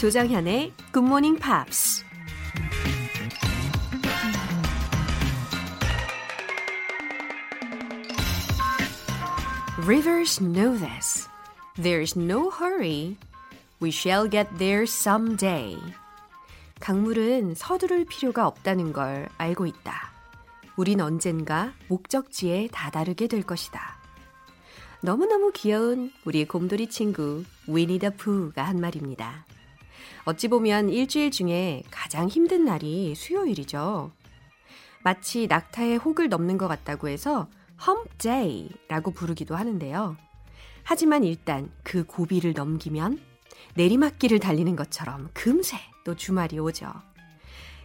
Good Morning Pops. Rivers know this. There's no hurry. We shall get there someday. 강물은 서두를 필요가 없다는 걸 알고 있다. 우린 언젠가 목적지에 다다르게 될 것이다. 너무너무 귀여운 우리 곰돌이 친구 위니 더 푸가 한 말입니다. 어찌 보면 일주일 중에 가장 힘든 날이 수요일이죠. 마치 낙타의 혹을 넘는 것 같다고 해서 day라고 부르기도 하는데요. 하지만 일단 그 고비를 넘기면 내리막길을 달리는 것처럼 금세 또 주말이 오죠.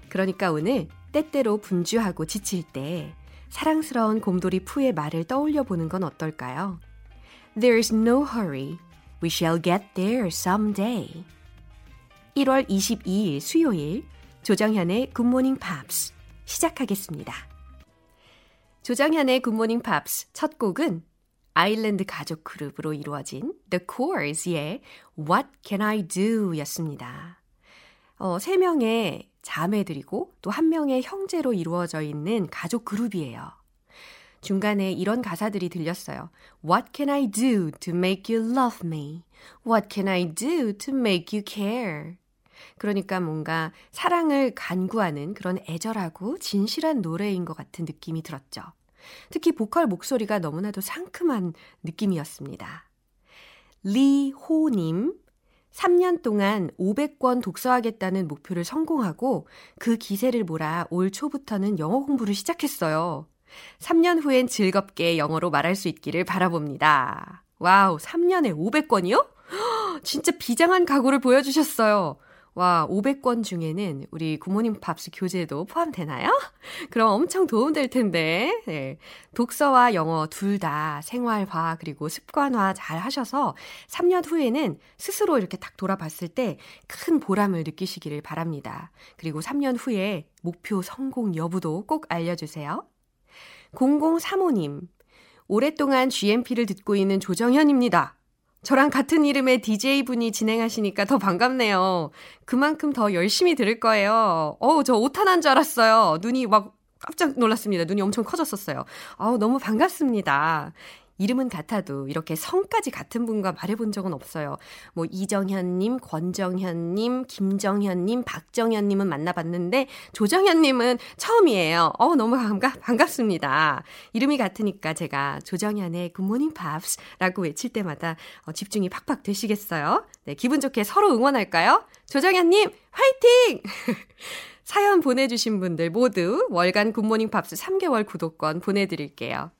그러니까 오늘 때때로 분주하고 지칠 때 사랑스러운 곰돌이 푸의 말을 떠올려 보는 건 어떨까요? There's no hurry. We shall get there someday. 1월 22일 수요일 조정현의 굿모닝 팝스 시작하겠습니다. 조정현의 굿모닝 팝스 첫 곡은 아일랜드 가족 그룹으로 이루어진 The Corrs의 What Can I Do 였습니다. 어, 3명의 자매들이고 또 한 명의 형제로 이루어져 있는 가족 그룹이에요. 중간에 이런 가사들이 들렸어요. What can I do to make you love me? What can I do to make you care? 그러니까 뭔가 사랑을 간구하는 그런 애절하고 진실한 노래인 것 같은 느낌이 들었죠. 특히 보컬 목소리가 너무나도 상큼한 느낌이었습니다. 리호님, 3년 동안 500권 독서하겠다는 목표를 성공하고 그 기세를 몰아 올 초부터는 영어 공부를 시작했어요. 3년 후엔 즐겁게 영어로 말할 수 있기를 바라봅니다. wow, 3년에 500권이요? 진짜 비장한 각오를 보여주셨어요. 와, 500권 중에는 우리 굿모닝 팝스 교재도 포함되나요? 그럼 엄청 도움될 텐데. 네. 독서와 영어 둘 다 생활화 그리고 습관화 잘 하셔서 3년 후에는 스스로 이렇게 딱 돌아봤을 때 큰 보람을 느끼시기를 바랍니다. 그리고 3년 후에 목표 성공 여부도 꼭 알려주세요. 0035님, 오랫동안 GMP를 듣고 있는 조정현입니다. 저랑 같은 이름의 DJ분이 진행하시니까 더 반갑네요. 그만큼 더 열심히 들을 거예요. 어우, 저 오타난 줄 알았어요. 눈이 막 깜짝 놀랐습니다. 눈이 엄청 커졌었어요. 어우, 너무 반갑습니다. 이름은 같아도 이렇게 성까지 같은 분과 말해본 적은 없어요. 뭐 이정현님, 권정현님, 김정현님, 박정현님은 만나봤는데 조정현님은 처음이에요. 어 너무 반갑 반갑습니다. 이름이 같으니까 제가 조정현의 굿모닝 팝스라고 외칠 때마다 어, 집중이 팍팍 되시겠어요? 네 기분 좋게 서로 응원할까요? 조정현님 화이팅! 사연 보내주신 분들 모두 월간 굿모닝 팝스 3개월 구독권 보내드릴게요.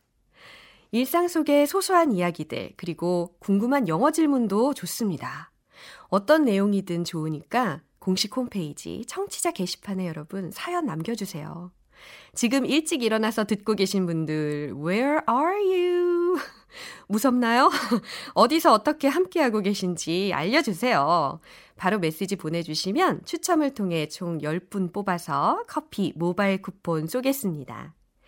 일상 속의 소소한 이야기들, 그리고 궁금한 영어 질문도 좋습니다. 어떤 내용이든 좋으니까 공식 홈페이지 청취자 게시판에 여러분 사연 남겨주세요. 지금 일찍 일어나서 듣고 계신 분들, where are you? 무섭나요? 어디서 어떻게 함께하고 계신지 알려주세요. 바로 메시지 보내주시면 추첨을 통해 총 10분 뽑아서 커피 모바일 쿠폰 쏘겠습니다.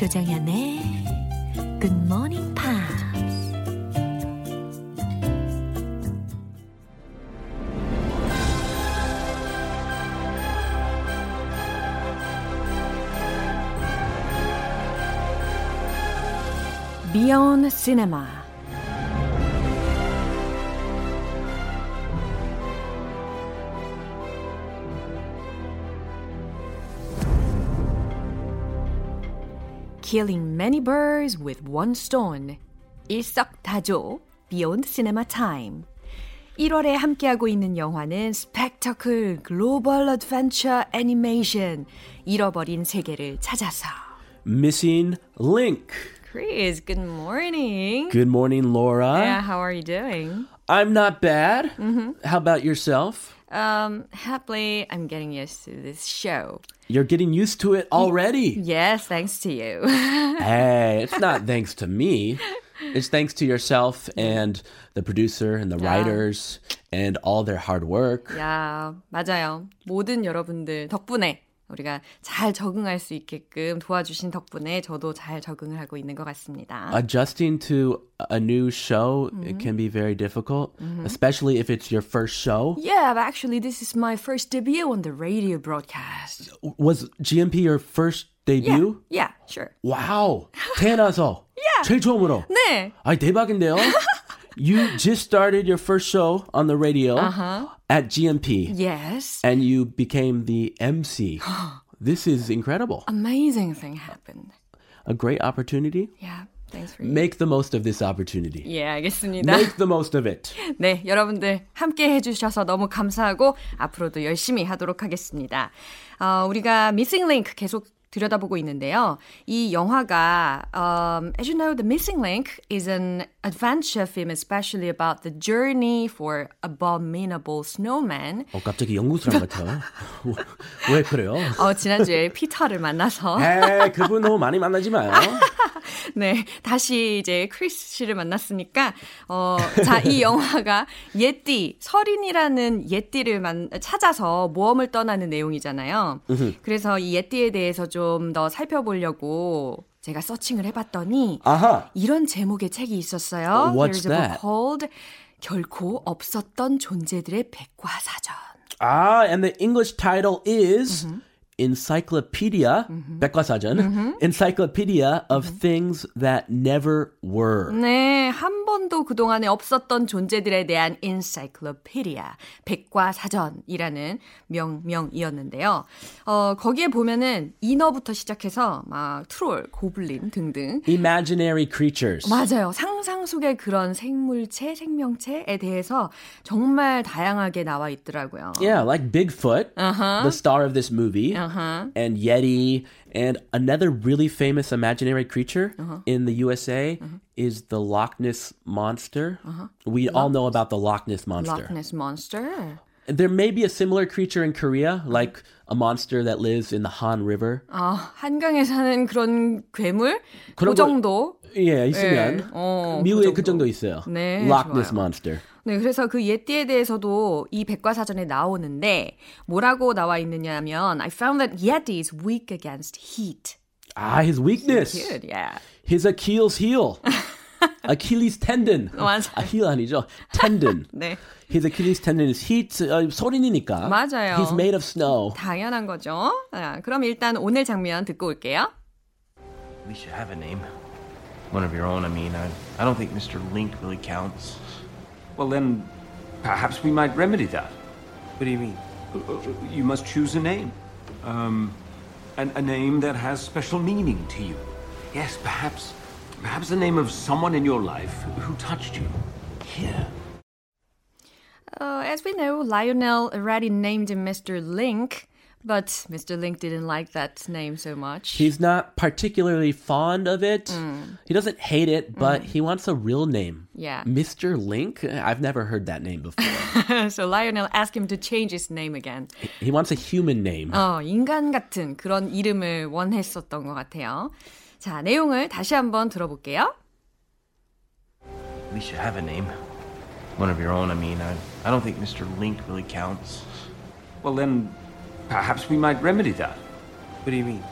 조정현의 Good Morning Pops. Beyond Cinema Killing many birds with one stone. 일석다조 Beyond Cinema Time. 1월에 함께하고 있는 영화는 스펙터클 글로벌 어드벤처 애니메이션 잃어버린 세계를 찾아서 Missing Link. Chris, good morning. Good morning, Laura. Yeah, how are you doing? I'm not bad. How about yourself? Um, happily, I'm getting used to this show. You're getting used to it already. Yes, thanks to you. hey, it's not thanks to me. It's thanks to yourself and the producer and the writers and all their hard work. 야, 맞아요. 모든 여러분들 덕분에 우리가 잘 적응할 수 있게끔 도와주신 덕분에 저도 잘 적응을 하고 있는 것 같습니다. Adjusting to a new show it can be very difficult, especially if it's your first show. Yeah, but actually this is my first debut on the radio broadcast. Was GMP your first Yeah, debut? yeah, sure. 와우. 태어나서 제일 처음으로. 네. 아니 대박인데요. you just started your first show on the radio at GMP Yes. and you became the MC. this is incredible. Amazing thing happened. A great opportunity. Yeah, thanks for you. Make the most of this opportunity. 예, 알겠습니다. Make the most of it. 네, 여러분들 함께 해주셔서 너무 감사하고 앞으로도 열심히 하도록 하겠습니다. 어, 우리가 Missing Link 계속 들여다보고 있는데요. 이 영화가, um, as you know, The Missing Link is an adventure film especially about the journey for abominable snowman. 어, 갑자기 영국 사람 같아요. 왜 그래요? 어, 지난주에 피터를 만나서 에이, 그분 너무 많이 만나지 마요. 네, 다시 이제 크리스 씨를 만났으니까, 어, 자, 이 영화가 예띠, 설인이라는 예띠를 만, 찾아서 모험을 떠나는 내용이잖아요. 그래서 이 예띠에 대해서 좀 더 살펴보려고 제가 searching을 해봤더니, 아하. 이런 제목의 책이 있었어요. There's a book that's called 결코 없었던 존재들의 백과사전. Ah, and the English title is Encyclopedia, 백과사전, Encyclopedia of Things That Never Were. 네, 한 번도 그동안에 없었던 존재들에 대한 encyclopedia, 백과사전이라는 명명이었는데요. 어, 거기에 보면은 인어부터 시작해서 막 트롤, 고블린 등등. Imaginary creatures. 맞아요. 상상 속의 그런 생물체, 생명체에 대해서 정말 다양하게 나와 있더라고요. Yeah, like Bigfoot, the star of this movie, Uh-huh. and Yeti, and another really famous imaginary creature uh-huh. in the USA uh-huh. is the Loch Ness Monster. We all know about the Loch Ness Monster. Loch Ness Monster. There may be a similar creature in Korea, like a monster that lives in the Han River. 아, 한강에 사는 그런 괴물? 그 그런 거- 정도? 예, 있으면 예, 어, 미국에 그 그 정도. 정도 있어요. 네, Loch Ness 좋아요. Monster. 네, 그래서 그 예띠에 대해서도 이 백과사전에 나오는데 뭐라고 나와 있느냐면 I found that Yeti is weak against heat. Ah, his weakness. Good, yeah. His Achilles heel. Achilles tendon. 맞아요. 아, heel 아니죠? Tendon. 네, His Achilles tendon is heat. 어, 소린이니까. 맞아요. He's made of snow. 당연한 거죠. 아, 그럼 일단 오늘 장면 듣고 올게요. At least you have a name. One of your own, I mean. I, I don't think Mr. Link really counts. Well, then, perhaps we might remedy that. What do you mean? You must choose a name. Um, an, a name that has special meaning to you. Yes, perhaps. Perhaps the name of someone in your life who touched you. Here. Uh, as we know, Lionel already named him Mr. Link, but Mr. Link didn't like that name so much. He's not particularly fond of it. He doesn't hate it, but he wants a real name. Yeah. Mr. Link? I've never heard that name before. so Lionel asked him to change his name again. he wants a human name. 어, 인간 같은 그런 이름을 원했었던 것 같아요. 자, 내용을 다시 한번 들어볼게요. At least you have a name. One of your own, I mean. I, I don't think Mr. Link really counts. Well, then, perhaps we might remedy that. What do you mean?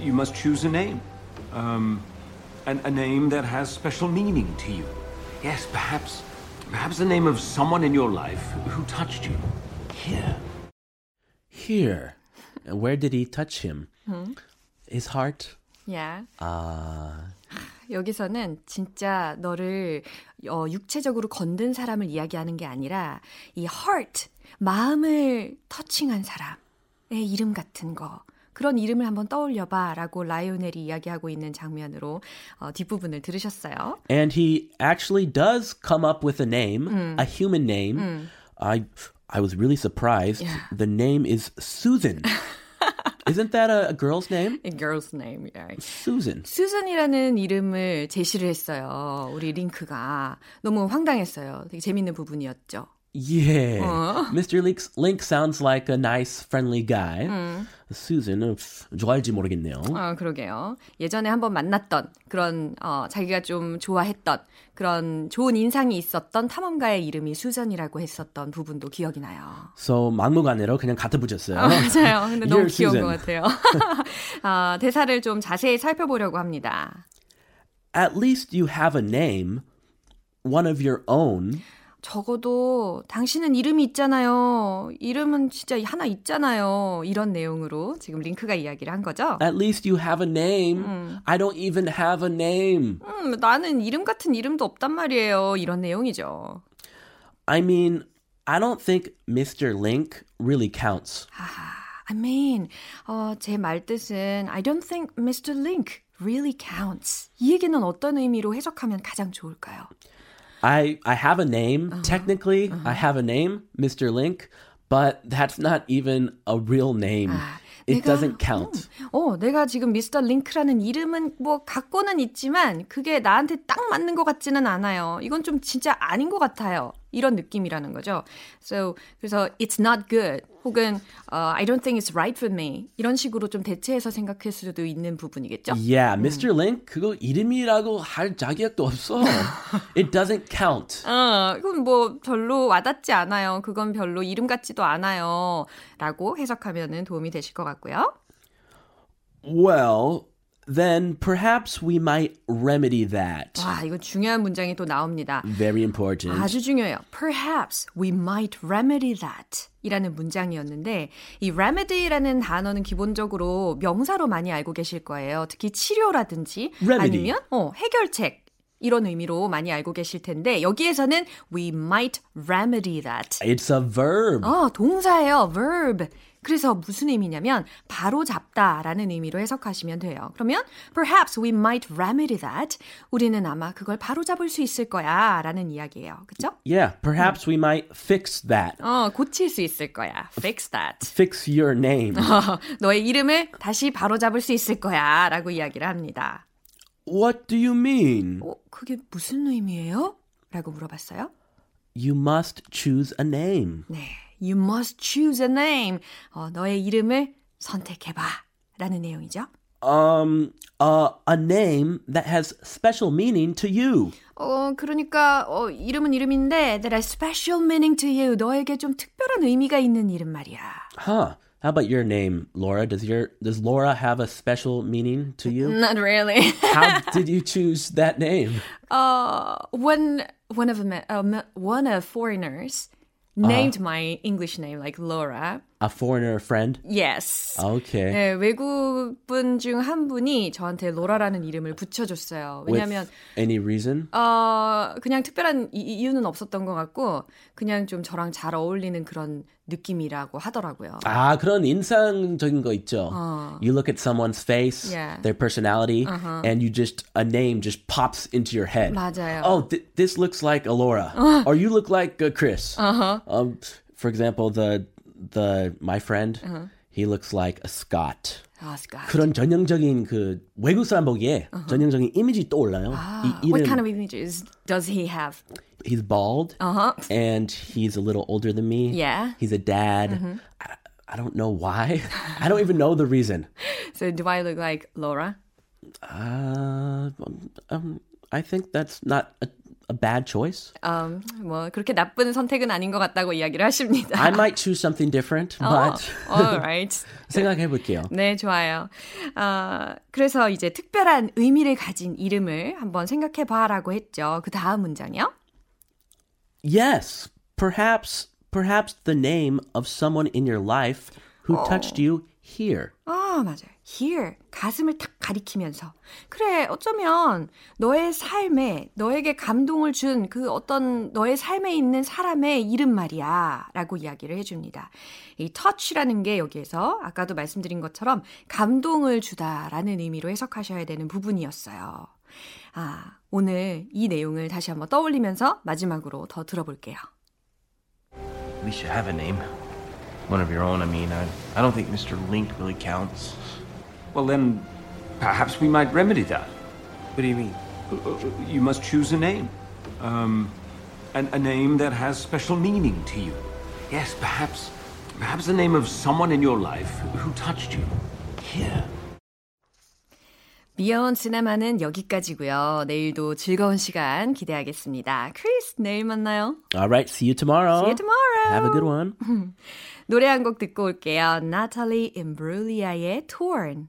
You must choose a name. Um, an, a name that has special meaning to you. Yes, perhaps. Perhaps the name of someone in your life who touched you. Here. Here. And where did he touch him? His heart? Yeah. 아, 여기서는 진짜 너를 어, 육체적으로 건든 사람을 이야기하는 게 아니라 이 heart, 마음을 터칭한 사람의 이름 같은 거. 그런 이름을 한번 떠올려봐 라고 라이오넬이 이야기하고 있는 장면으로 어, 뒷부분을 들으셨어요. And he actually does come up with a name, 음. a human name. 음. I, I was really surprised. Yeah. The name is Susan. Isn't that a, a, girl's name? A girl's name, yeah. Susan. 수잔이라는 이름을 제시를 했어요. 우리 링크가 너무 황당했어요. 되게 재밌는 부분이었죠. Yeah. 어. Mr. Link, Link sounds like a nice, friendly guy. 음. Susan은 좋아할지 모르겠네요. 아, 그러게요. 예전에 한번 만났던 그런 어, 자기가 좀 좋아했던 그런 좋은 인상이 있었던 탐험가의 이름이 수전이라고 했었던 부분도 기억이 나요. So 막무가내로 그냥 갖다 붙였어요. 아, 맞아요. 근데 너무 귀여운 Susan. 것 같아요. 아, 대사를 좀 자세히 살펴보려고 합니다. At least you have a name, one of your own. 적어도 당신은 이름이 있잖아요. 이름은 진짜 하나 있잖아요. 이런 내용으로 지금 링크가 이야기를 한 거죠. At least you have a name. 음. I don't even have a name. 음, 나는 이름 같은 이름도 없단 말이에요. 이런 내용이죠. I mean, I don't think Mr. Link really counts. I mean, 어, 제 말뜻은 I don't think Mr. Link really counts. 이 얘기는 어떤 의미로 해석하면 가장 좋을까요? I I have a name. Uh-huh. Technically, uh-huh. I have a name, Mr. Link, but that's not even a real name. 아, It 내가, doesn't count. 음, 어, 내가 지금 미스터 링크라는 이름은 뭐 갖고는 있지만 그게 나한테 딱 맞는 것 같지는 않아요. 이건 좀 진짜 아닌 것 같아요. 이런 느낌이라는 거죠. So 그래서 it's not good 혹은 uh, I don't think it's right for me 이런 식으로 좀 대체해서 생각할 수도 있는 부분이겠죠. Yeah, Mr. 음. Link 그거 이름이라고 할 자격도 없어. It doesn't count. 어, 그건 뭐 별로 와닿지 않아요. 그건 별로 이름 같지도 않아요.라고 해석하면은 도움이 되실 것 같고요. Well. Then perhaps we might remedy that. 와, 이거 중요한 문장이 또 나옵니다. Very important. 아주 중요해요. Perhaps we might remedy that. 이라는 문장이었는데 이 remedy라는 단어는 기본적으로 명사로 많이 알고 계실 거예요. 특히 치료라든지 remedy. 아니면 어, 해결책 이런 의미로 많이 알고 계실 텐데 여기에서는 we might remedy that. It's a verb. 어, 동사예요. verb. 그래서 무슨 의미냐면 바로 잡다라는 의미로 해석하시면 돼요. 그러면 perhaps we might remedy that. 우리는 아마 그걸 바로 잡을 수 있을 거야라는 이야기예요. 그렇죠? Yeah, perhaps we might fix that. 어, 고칠 수 있을 거야. fix that. fix your name. 너의 이름을 다시 바로 잡을 수 있을 거야라고 이야기를 합니다. What do you mean? 어, 그게 무슨 의미예요? 라고 물어봤어요. You must choose a name. 네. You must choose a name. 어, 너의 이름을 선택해봐. 라는 내용이죠. Um, uh, a name that has special meaning to you. 어, 그러니까 어, 이름은 이름인데 that has special meaning to you. 너에게 좀 특별한 의미가 있는 이름 말이야. Huh. How about your name, Laura? Does your does Laura have a special meaning to you? Not really. How did you choose that name? Uh, one one of uh, one of foreigners named uh, my English name like Laura A foreigner friend? Yes. Okay. 네, 외국 분 중 한 분이 저한테 로라라는 이름을 붙여줬어요. 왜냐하면 With any reason? 어 그냥 특별한 이, 이유는 없었던 것 같고 그냥 좀 저랑 잘 어울리는 그런 느낌이라고 하더라고요. 아 그런 인상적인 거 있죠. 어. You look at someone's face, yeah. their personality, uh-huh. and you just a name just pops into your head. 맞아요. Oh, th- this looks like Alora, uh. or you look like uh, Chris. Uh-huh. Um, for example, the the my friend, uh-huh. he looks like a Scot. 아, Scott. 그런 전형적인 그 외국 사람 보기에 uh-huh. 전형적인 이미지 떠올라요. 아, 이, 이름, what kind of images does he have? He's bald, uh-huh. and he's a little older than me. Yeah, he's a dad. Mm-hmm. I, I don't know why. I don't even know the reason. So, do I look like Laura? Uh, um, I think that's not a a bad choice. Um, 뭐 그렇게 나쁜 선택은 아닌 것 같다고 이야기를 하십니다. I might choose something different, but all right. 생각해 볼게요. 네, 좋아요. 어, 그래서 이제 특별한 의미를 가진 이름을 한번 생각해 봐라고 했죠. 그 다음 문장이요. Yes, perhaps perhaps the name of someone in your life who touched you here. 아, 맞아요. Here 가슴을 탁 가리키면서 그래 어쩌면 너의 삶에 너에게 감동을 준 그 어떤 너의 삶에 있는 사람의 이름 말이야 라고 이야기를 해줍니다. 이 touch라는 게 여기에서 아까도 말씀드린 것처럼 감동을 주다라는 의미로 해석하셔야 되는 부분이었어요. 아, 오늘 이 내용을 다시 한번 떠올리면서 마지막으로 더 들어볼게요. We should have a name. One of your own, I mean. I, I don't think Mr. Link really counts. Well, then, perhaps we might remedy that. What do you mean? You must choose a name. Um, an, a name that has special meaning to you. Yes, perhaps, perhaps the name of someone in your life who touched you. Here. 미연 시네마는 여기까지고요. 내일도 즐거운 시간 기대하겠습니다. 크리스, 내일 만나요. Alright, see you tomorrow. See you tomorrow. Have a good one. 노래 한 곡 듣고 올게요. 나탈리 임브룰리아의 Torn.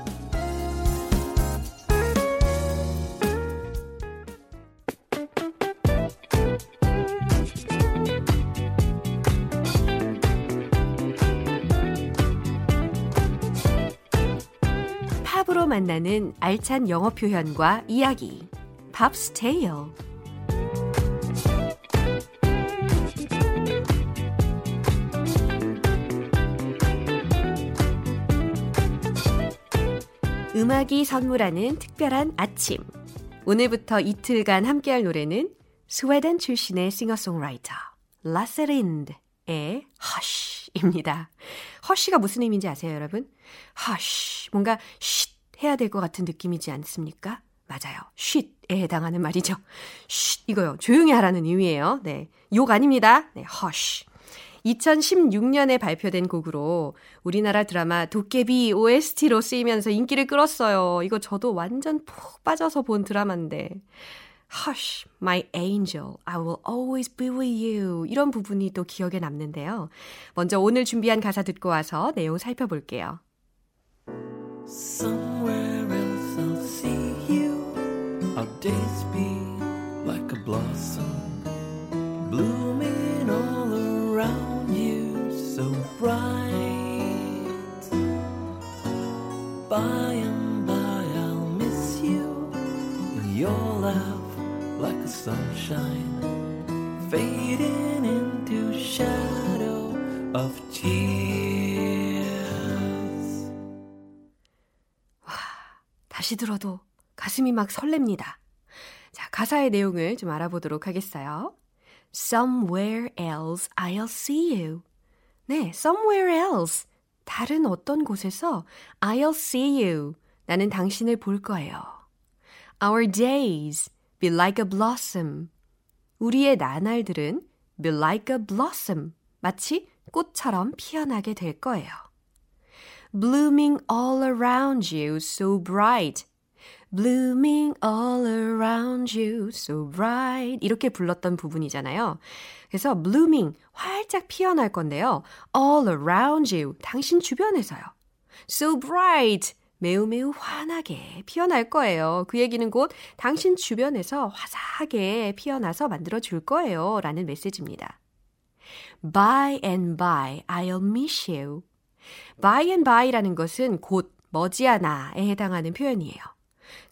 만나는 알찬 영어 표현과 이야기. 팝스 테일. 음악이 선물하는 특별한 아침. 오늘부터 이틀간 함께할 노래는 스웨덴 출신의 싱어송라이터 라세 린드의 Hush입니다. Hush가 무슨 의미인지 아세요, 여러분? Hush. 뭔가 쉿 해야 될 것 같은 느낌이지 않습니까? 맞아요. 쉿에 해당하는 말이죠. 쉿 이거요. 조용히 하라는 의미예요. 네. 욕 아닙니다. 네, Hush. 2016년에 발표된 곡으로 우리나라 드라마 도깨비 OST로 쓰이면서 인기를 끌었어요. 이거 저도 완전 푹 빠져서 본 드라마인데. Hush, my angel, I will always be with you. 이런 부분이 또 기억에 남는데요. 먼저 오늘 준비한 가사 듣고 와서 내용 살펴볼게요. Somewhere else I'll see you. Our days be like a blossom blooming all around you, so bright. By and by I'll miss you, your laugh like a sunshine, fading into shadow of tears. 다시 들어도 가슴이 막 설렙니다. 자, 가사의 내용을 좀 알아보도록 하겠어요. Somewhere else I'll see you. 네, somewhere else. 다른 어떤 곳에서 I'll see you. 나는 당신을 볼 거예요. Our days be like a blossom. 우리의 나날들은 be like a blossom. 마치 꽃처럼 피어나게 될 거예요. Blooming all around you so bright. Blooming all around you so bright. 이렇게 불렀던 부분이잖아요. 그래서 blooming, 활짝 피어날 건데요. all around you, 당신 주변에서요. so bright, 매우 매우 환하게 피어날 거예요. 그 얘기는 곧 당신 주변에서 화사하게 피어나서 만들어 줄 거예요. 라는 메시지입니다. By and by, I'll miss you. By and by라는 것은 곧 머지않아에 해당하는 표현이에요.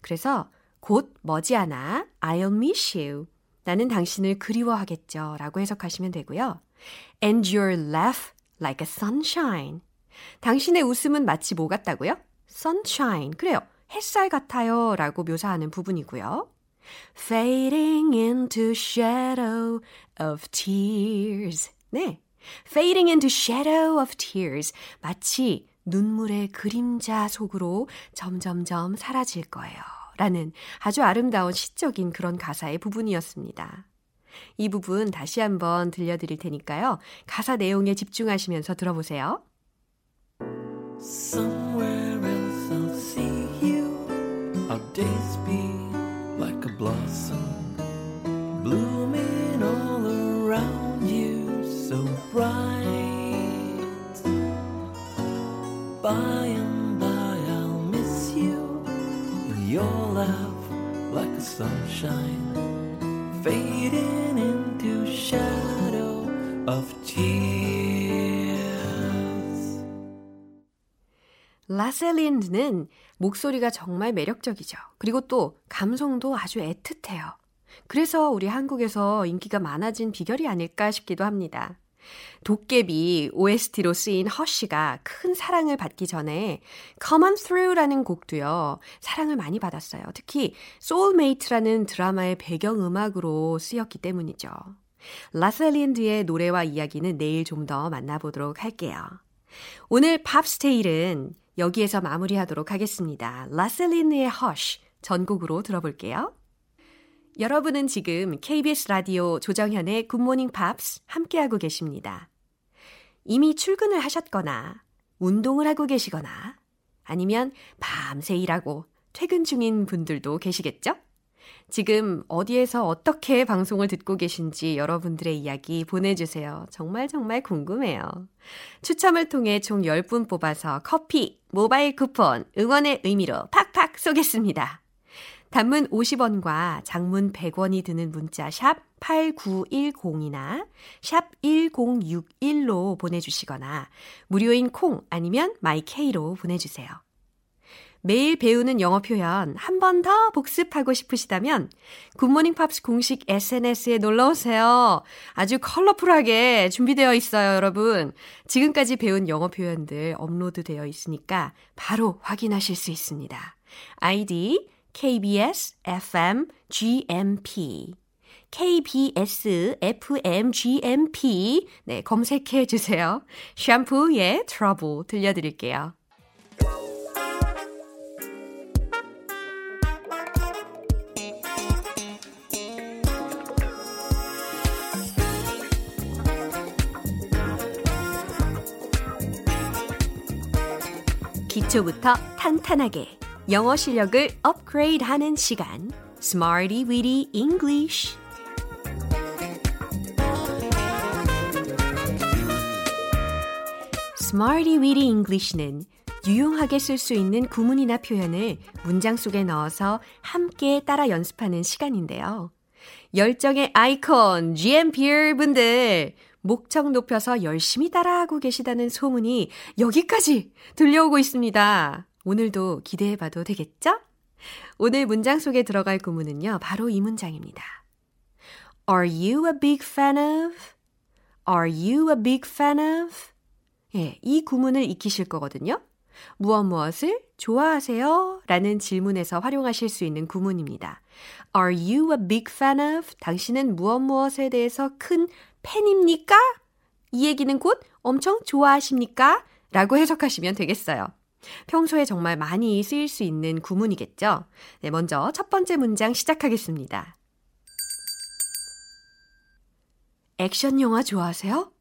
그래서 곧 머지않아 I'll miss you. 나는 당신을 그리워하겠죠. 라고 해석하시면 되고요. And your laugh like a sunshine. 당신의 웃음은 마치 뭐 같다고요? sunshine. 그래요. 햇살 같아요. 라고 묘사하는 부분이고요. fading into shadow of tears. 네. Fading into shadow of tears. 마치 눈물의 그림자 속으로 점점점 사라질 거예요. 라는 아주 아름다운 시적인 그런 가사의 부분이었습니다. 이 부분 다시 한번 들려드릴 테니까요. 가사 내용에 집중하시면서 들어보세요. Somewhere else I'll see you. Our days be like a blossom blooming all around you so bright. by and by I'll miss you. Your laugh like the sunshine, fading into shadow of tears. 라셀린드는 목소리가 정말 매력적이죠. 그리고 또 감성도 아주 애틋해요. 그래서 우리 한국에서 인기가 많아진 비결이 아닐까 싶기도 합니다. 도깨비 OST로 쓰인 허쉬가 큰 사랑을 받기 전에 Come On Through라는 곡도요, 사랑을 많이 받았어요. 특히 Soulmate라는 드라마의 배경음악으로 쓰였기 때문이죠. 라쎄 린드의 노래와 이야기는 내일 좀 더 만나보도록 할게요. 오늘 팝스테일은 여기에서 마무리하도록 하겠습니다. 라쎄 린드의 Hush 전곡으로 들어볼게요. 여러분은 지금 KBS 라디오 조정현의 굿모닝 팝스 함께하고 계십니다. 이미 출근을 하셨거나 운동을 하고 계시거나 아니면 밤새 일하고 퇴근 중인 분들도 계시겠죠? 지금 어디에서 어떻게 방송을 듣고 계신지 여러분들의 이야기 보내주세요. 정말 정말 궁금해요. 추첨을 통해 총 10분 뽑아서 커피, 모바일 쿠폰, 응원의 의미로 팍팍 쏘겠습니다. 단문 50원과 장문 100원이 드는 문자 샵 8910이나 샵 1061로 보내주시거나 무료인 콩 아니면 마이케이로 보내주세요. 매일 배우는 영어 표현 한 번 더 복습하고 싶으시다면 굿모닝 팝스 공식 SNS에 놀러 오세요. 아주 컬러풀하게 준비되어 있어요, 여러분. 지금까지 배운 영어 표현들 업로드되어 있으니까 바로 확인하실 수 있습니다. 아이디 KBS FM GMP KBS FM GMP 네, 검색해 주세요. 샴푸의 트러블 들려드릴게요. 기초부터 탄탄하게 영어 실력을 업그레이드 하는 시간 Smarty Weedy English Smarty Weedy English는 유용하게 쓸 수 있는 구문이나 표현을 문장 속에 넣어서 함께 따라 연습하는 시간인데요. 열정의 아이콘 GMPR 분들 목청 높여서 열심히 따라하고 계시다는 소문이 여기까지 들려오고 있습니다. 오늘도 기대해 봐도 되겠죠? 오늘 문장 속에 들어갈 구문은요, 바로 이 문장입니다. Are you a big fan of? Are you a big fan of? 예, 이 구문을 익히실 거거든요. 무엇 무엇을 좋아하세요? 라는 질문에서 활용하실 수 있는 구문입니다. Are you a big fan of? 당신은 무엇 무엇에 대해서 큰 팬입니까? 이 얘기는 곧 엄청 좋아하십니까? 라고 해석하시면 되겠어요. 평소에 정말 많이 쓰일 수 있는 구문이겠죠? 네, 먼저 첫 번째 문장 시작하겠습니다. 액션 영화 좋아하세요?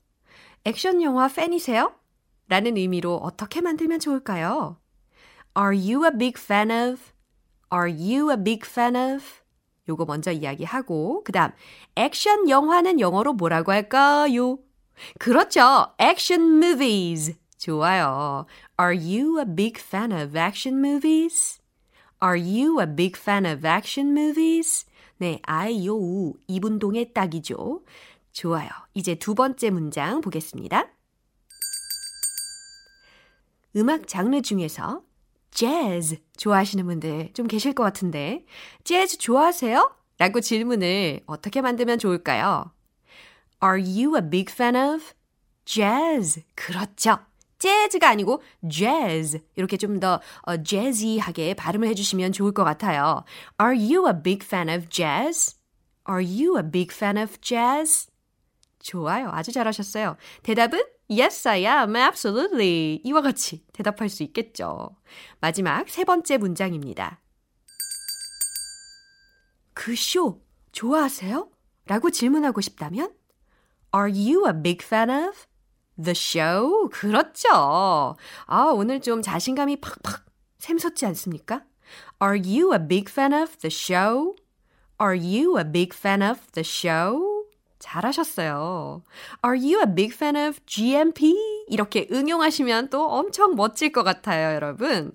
액션 영화 팬이세요? 라는 의미로 어떻게 만들면 좋을까요? Are you a big fan of? Are you a big fan of? 요거 먼저 이야기하고 그다음 액션 영화는 영어로 뭐라고 할까요? 그렇죠. action movies. 좋아요. Are you a big fan of action movies? Are you a big fan of action movies? 네, I, 요, 우. 이분동의 딱이죠. 좋아요. 이제 두 번째 문장 보겠습니다. 음악 장르 중에서 재즈 좋아하시는 분들 좀 계실 것 같은데, 재즈 좋아하세요? 라고 질문을 어떻게 만들면 좋을까요? Are you a big fan of jazz? 그렇죠. 재즈가 아니고 jazz. 이렇게 좀더 어, jazzy하게 발음을 해주시면 좋을 것 같아요. Are you a big fan of jazz? Are you a big fan of jazz? 좋아요. 아주 잘하셨어요. 대답은 Yes, I am. Absolutely. 이와 같이 대답할 수 있겠죠. 마지막 세 번째 문장입니다. 그 쇼 좋아하세요? 라고 질문하고 싶다면 Are you a big fan of the show? 그렇죠. 아, 오늘 좀 자신감이 팍팍 샘솟지 않습니까? Are you a big fan of the show? Are you a big fan of the show? 잘하셨어요. Are you a big fan of GMP? 이렇게 응용하시면 또 엄청 멋질 것 같아요, 여러분.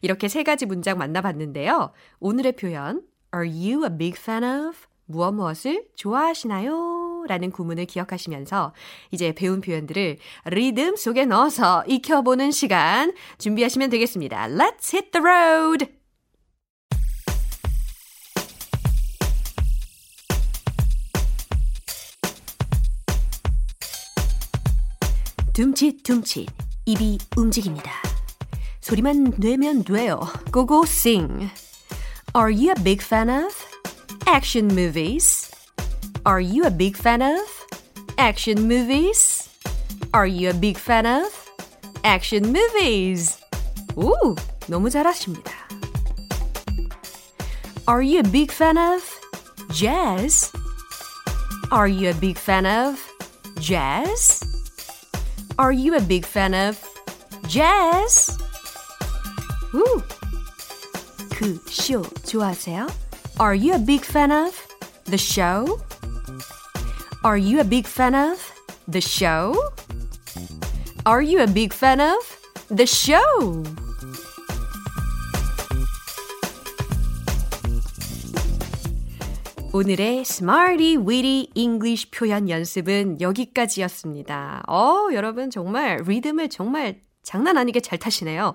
이렇게 세 가지 문장 만나봤는데요. 오늘의 표현 Are you a big fan of? 무엇 무엇을 좋아하시나요? 라는 구문을 기억하시면서 이제 배운 표현들을 리듬 속에 넣어서 익혀보는 시간 준비하시면 되겠습니다. Let's hit the road! 둠칫둠칫 입이 움직입니다. 소리만 내면 돼요. 고고 sing. Are you a big fan of action movies? Are you a big fan of action movies? Are you a big fan of action movies? 오, 너무 잘하십니다. Are you a big fan of jazz? Are you a big fan of jazz? Are you a big fan of jazz? 우! 그쇼 좋아하세요? Are you a big fan of the show? Are you a big fan of the show? Are you a big fan of the show? 오늘의 Smarty Weedy English 표현 연습은 여기까지였습니다. 어, 여러분 정말 리듬을 정말 장난 아니게 잘 타시네요.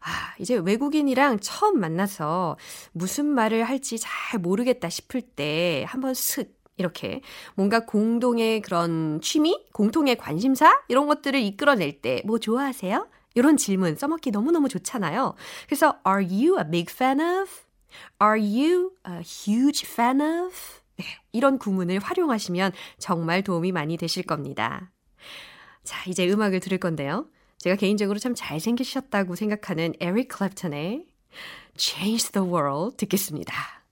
아, 이제 외국인이랑 처음 만나서 무슨 말을 할지 잘 모르겠다 싶을 때 한번 슥 이렇게 뭔가 공동의 그런 취미, 공통의 관심사 이런 것들을 이끌어낼 때 뭐 좋아하세요? 이런 질문 써먹기 너무너무 좋잖아요. 그래서 are you a big fan of? Are you a huge fan of? 네, 이런 구문을 활용하시면 정말 도움이 많이 되실 겁니다. 자, 이제 음악을 들을 건데요. 제가 개인적으로 참 잘생기셨다고 생각하는 에릭 클랩턴의 Change the World 듣겠습니다.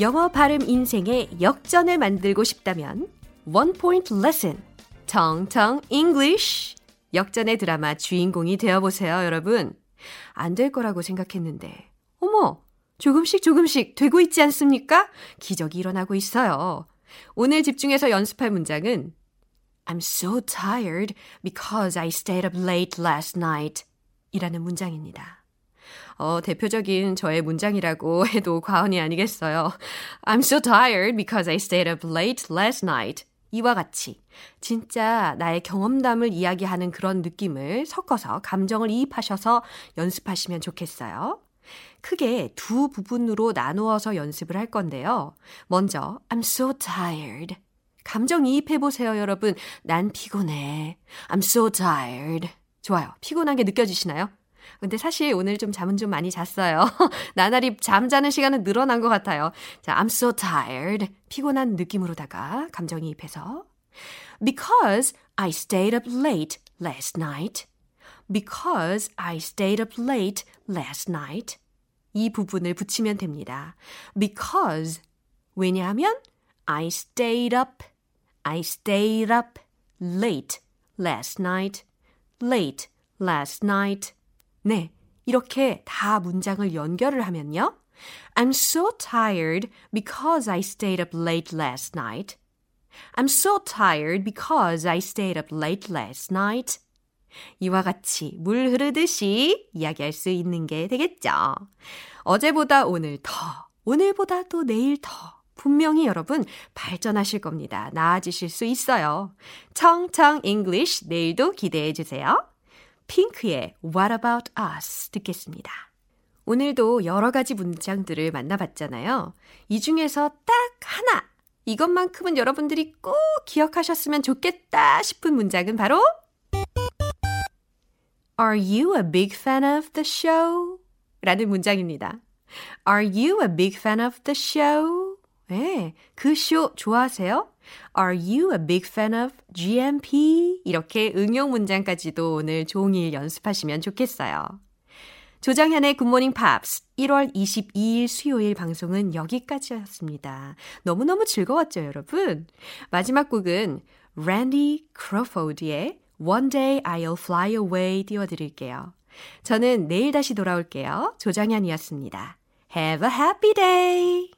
영어 발음 인생의 역전을 만들고 싶다면 One Point Lesson, 텅텅 English 역전의 드라마 주인공이 되어보세요, 여러분. 안 될 거라고 생각했는데, 어머, 조금씩 조금씩 되고 있지 않습니까? 기적이 일어나고 있어요. 오늘 집중해서 연습할 문장은 I'm so tired because I stayed up late last night 이라는 문장입니다. 어, 대표적인 저의 문장이라고 해도 과언이 아니겠어요. I'm so tired because I stayed up late last night. 이와 같이 진짜 나의 경험담을 이야기하는 그런 느낌을 섞어서 감정을 이입하셔서 연습하시면 좋겠어요. 크게 두 부분으로 나누어서 연습을 할 건데요. 먼저 I'm so tired. 감정 이입해 보세요, 여러분. 난 피곤해. I'm so tired. 좋아요. 피곤한 게 느껴지시나요? 근데 사실 오늘 좀 잠은 좀 많이 잤어요. 나날이 잠자는 시간은 늘어난 것 같아요. 자, I'm so tired. 피곤한 느낌으로다가 감정이입해서 Because I stayed up late last night. Because I stayed up late last night. 이 부분을 붙이면 됩니다. Because 왜냐하면 I stayed up, I stayed up late last night, late last night. 네, 이렇게 다 문장을 연결을 하면요. I'm so tired because I stayed up late last night. I'm so tired because I stayed up late last night. 이와 같이 물 흐르듯이 이야기할 수 있는 게 되겠죠. 어제보다 오늘 더, 오늘보다 또 내일 더. 분명히 여러분 발전하실 겁니다. 나아지실 수 있어요. 청청 English 내일도 기대해 주세요. 핑크의 What About Us 듣겠습니다. 오늘도 여러 가지 문장들을 만나봤잖아요. 이 중에서 딱 하나, 이것만큼은 여러분들이 꼭 기억하셨으면 좋겠다 싶은 문장은 바로 Are you a big fan of the show? 라는 문장입니다. Are you a big fan of the show? 네, 그 쇼 좋아하세요? Are you a big fan of GMP? 이렇게 응용 문장까지도 오늘 종일 연습하시면 좋겠어요. 조장현의 굿모닝 팝스 1월 22일 수요일 방송은 여기까지였습니다. 너무너무 즐거웠죠, 여러분? 마지막 곡은 랜디 크로포드의 One Day I'll Fly Away 띄워드릴게요. 저는 내일 다시 돌아올게요. 조정현이었습니다. Have a happy day!